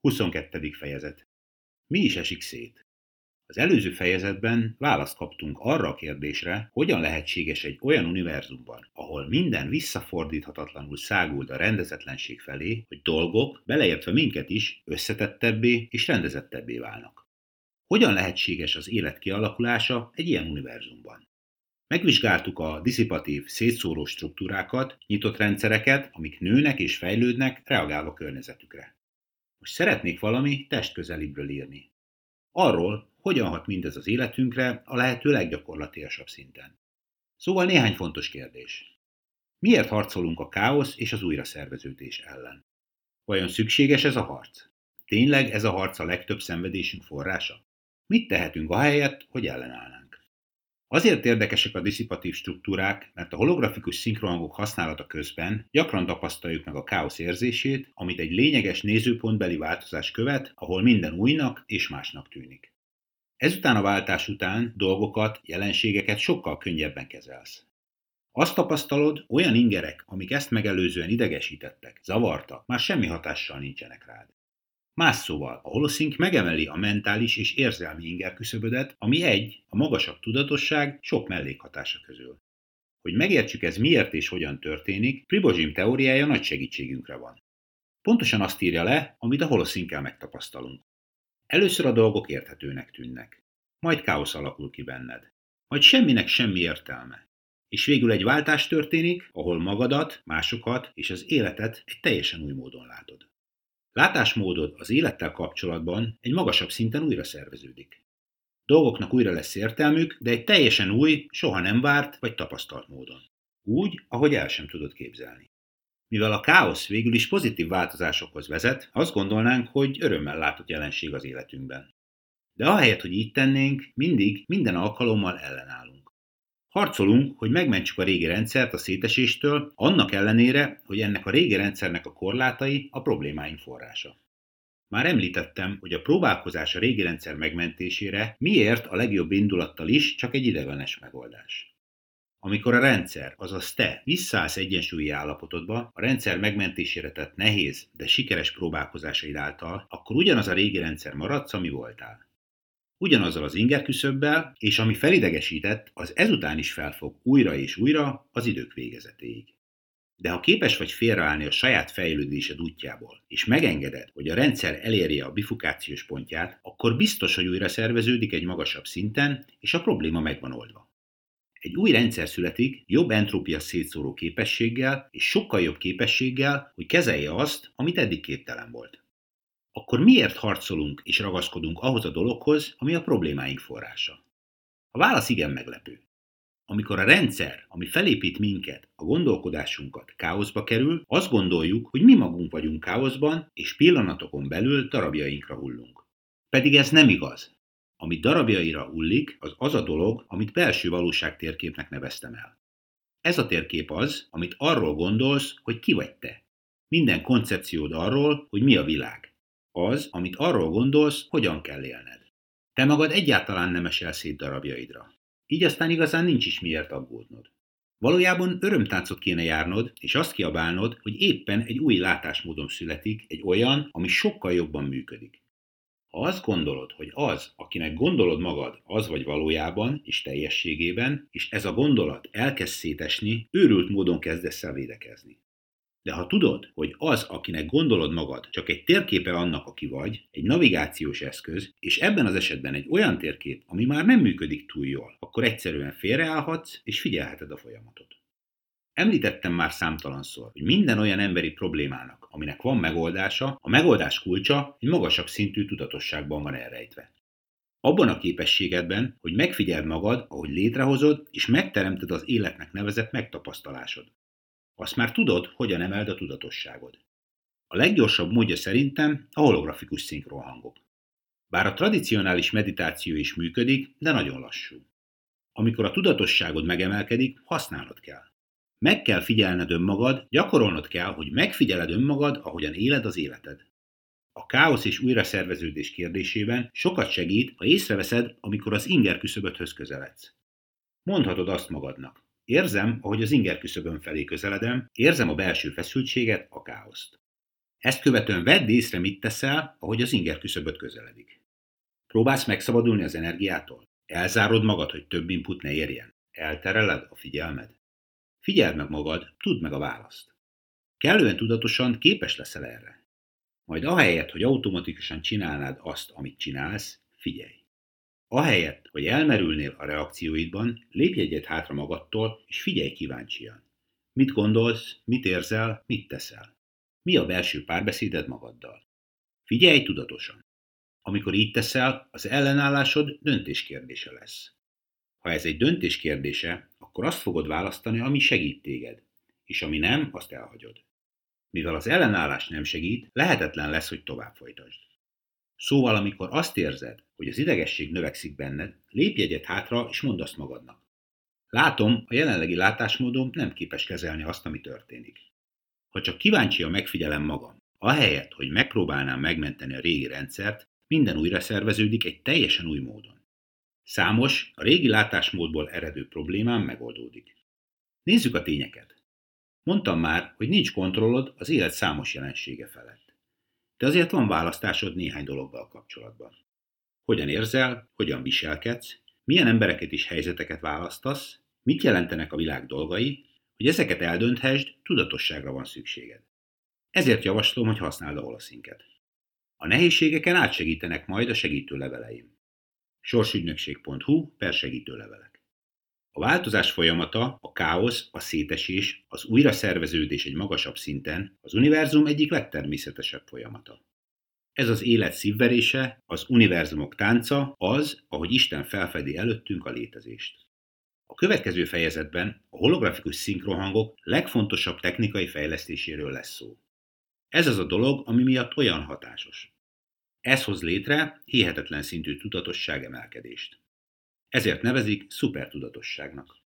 22. fejezet Mi is esik szét? Az előző fejezetben választ kaptunk arra a kérdésre, hogyan lehetséges egy olyan univerzumban, ahol minden visszafordíthatatlanul száguld a rendezetlenség felé, hogy dolgok, beleértve minket is, összetettebbé és rendezettebbé válnak. Hogyan lehetséges az élet kialakulása egy ilyen univerzumban? Megvizsgáltuk a diszipatív, szétszóró struktúrákat, nyitott rendszereket, amik nőnek és fejlődnek, reagálva környezetükre. Most szeretnék valami testközelibbről írni. Arról, hogyan hat mindez az életünkre a lehető leggyakorlatilasabb szinten. Szóval néhány fontos kérdés. Miért harcolunk a káosz és az újraszerveződés ellen? Vajon szükséges ez a harc? Tényleg ez a harc a legtöbb szenvedésünk forrása? Mit tehetünk ahelyett, hogy ellenállnánk? Azért érdekesek a diszipatív struktúrák, mert a holografikus szinkrohangok használata közben gyakran tapasztaljuk meg a káosz érzését, amit egy lényeges nézőpontbeli változás követ, ahol minden újnak és másnak tűnik. Ezután a váltás után dolgokat, jelenségeket sokkal könnyebben kezelsz. Azt tapasztalod, olyan ingerek, amik ezt megelőzően idegesítettek, zavartak, már semmi hatással nincsenek rád. Más szóval, a holoszink megemeli a mentális és érzelmi inger küszöbödet, ami egy, a magasabb tudatosság sok mellékhatása közül. Hogy megértsük ez miért és hogyan történik, Pribozsim teóriája nagy segítségünkre van. Pontosan azt írja le, amit a holoszinkkel megtapasztalunk. Először a dolgok érthetőnek tűnnek. Majd káosz alakul ki benned. Majd semminek semmi értelme. És végül egy váltás történik, ahol magadat, másokat és az életet egy teljesen új módon látod. Látásmódod az élettel kapcsolatban egy magasabb szinten újra szerveződik. Dolgoknak újra lesz értelmük, de egy teljesen új, soha nem várt vagy tapasztalt módon. Úgy, ahogy el sem tudod képzelni. Mivel a káosz végül is pozitív változásokhoz vezet, azt gondolnánk, hogy örömmel látott jelenség az életünkben. De ahelyett, hogy így tennénk, mindig, minden alkalommal ellenállunk. Harcolunk, hogy megmentsük a régi rendszert a széteséstől, annak ellenére, hogy ennek a régi rendszernek a korlátai a problémáink forrása. Már említettem, hogy a próbálkozás a régi rendszer megmentésére miért a legjobb indulattal is csak egy idegenes megoldás. Amikor a rendszer, azaz te visszaállsz egyensúlyi állapotodba, a rendszer megmentésére tett nehéz, de sikeres próbálkozásaid által, akkor ugyanaz a régi rendszer maradsz, ami voltál ugyanazzal az inger küszöbbel, és ami felidegesített, az ezután is felfog újra és újra az idők végezetéig. De ha képes vagy félreállni a saját fejlődésed útjából, és megengeded, hogy a rendszer elérje a bifukációs pontját, akkor biztos, hogy újra szerveződik egy magasabb szinten, és a probléma megvan oldva. Egy új rendszer születik jobb entrópia szétszóró képességgel, és sokkal jobb képességgel, hogy kezelje azt, amit eddig képtelen volt akkor miért harcolunk és ragaszkodunk ahhoz a dologhoz, ami a problémáink forrása? A válasz igen meglepő. Amikor a rendszer, ami felépít minket, a gondolkodásunkat káoszba kerül, azt gondoljuk, hogy mi magunk vagyunk káoszban, és pillanatokon belül darabjainkra hullunk. Pedig ez nem igaz. Ami darabjaira hullik, az az a dolog, amit belső valóság térképnek neveztem el. Ez a térkép az, amit arról gondolsz, hogy ki vagy te. Minden koncepciód arról, hogy mi a világ. Az, amit arról gondolsz, hogyan kell élned. Te magad egyáltalán nem esel szét darabjaidra. Így aztán igazán nincs is miért aggódnod. Valójában örömtáncot kéne járnod, és azt kiabálnod, hogy éppen egy új látásmódon születik, egy olyan, ami sokkal jobban működik. Ha azt gondolod, hogy az, akinek gondolod magad, az vagy valójában és teljességében, és ez a gondolat elkezd szétesni, őrült módon kezdesz el védekezni. De ha tudod, hogy az, akinek gondolod magad, csak egy térképe annak, aki vagy, egy navigációs eszköz, és ebben az esetben egy olyan térkép, ami már nem működik túl jól, akkor egyszerűen félreállhatsz, és figyelheted a folyamatot. Említettem már számtalanszor, hogy minden olyan emberi problémának, aminek van megoldása, a megoldás kulcsa egy magasabb szintű tudatosságban van elrejtve. Abban a képességedben, hogy megfigyeld magad, ahogy létrehozod, és megteremted az életnek nevezett megtapasztalásod. Azt már tudod, hogyan emeld a tudatosságod. A leggyorsabb módja szerintem a holografikus szinkronhangok. Bár a tradicionális meditáció is működik, de nagyon lassú. Amikor a tudatosságod megemelkedik, használnod kell. Meg kell figyelned önmagad, gyakorolnod kell, hogy megfigyeled önmagad, ahogyan éled az életed. A káosz és újraszerveződés kérdésében sokat segít, ha észreveszed, amikor az inger küszöböthöz közeledsz. Mondhatod azt magadnak. Érzem, ahogy az inger küszöbön felé közeledem, érzem a belső feszültséget, a káoszt. Ezt követően vedd észre, mit teszel, ahogy az inger küszöböt közeledik. Próbálsz megszabadulni az energiától? Elzárod magad, hogy több input ne érjen? Eltereled a figyelmed? Figyeld meg magad, tudd meg a választ. Kellően tudatosan képes leszel erre. Majd ahelyett, hogy automatikusan csinálnád azt, amit csinálsz, figyelj. Ahelyett, hogy elmerülnél a reakcióidban, lépj egyet hátra magadtól, és figyelj kíváncsian. Mit gondolsz, mit érzel, mit teszel? Mi a belső párbeszéded magaddal? Figyelj tudatosan. Amikor így teszel, az ellenállásod döntés kérdése lesz. Ha ez egy döntés kérdése, akkor azt fogod választani, ami segít téged, és ami nem, azt elhagyod. Mivel az ellenállás nem segít, lehetetlen lesz, hogy tovább folytasd. Szóval, amikor azt érzed, hogy az idegesség növekszik benned, lépj egyet hátra, és mondd azt magadnak. Látom, a jelenlegi látásmódom nem képes kezelni azt, ami történik. Ha csak a megfigyelem magam, ahelyett, hogy megpróbálnám megmenteni a régi rendszert, minden újra szerveződik egy teljesen új módon. Számos, a régi látásmódból eredő problémám megoldódik. Nézzük a tényeket. Mondtam már, hogy nincs kontrollod az élet számos jelensége felett. De azért van választásod néhány dologgal kapcsolatban. Hogyan érzel, hogyan viselkedsz, milyen embereket és helyzeteket választasz, mit jelentenek a világ dolgai, hogy ezeket eldönthesd, tudatosságra van szükséged. Ezért javaslom, hogy használd a holaszinket. A nehézségeken átsegítenek majd a segítő leveleim. sorsügynökség.hu per segítőlevelek. A változás folyamata, a káosz, a szétesés, az újraszerveződés egy magasabb szinten az univerzum egyik legtermészetesebb folyamata. Ez az élet szívverése, az univerzumok tánca, az, ahogy Isten felfedi előttünk a létezést. A következő fejezetben a holografikus szinkrohangok legfontosabb technikai fejlesztéséről lesz szó. Ez az a dolog, ami miatt olyan hatásos. Ez hoz létre hihetetlen szintű tudatosság emelkedést. Ezért nevezik szupertudatosságnak.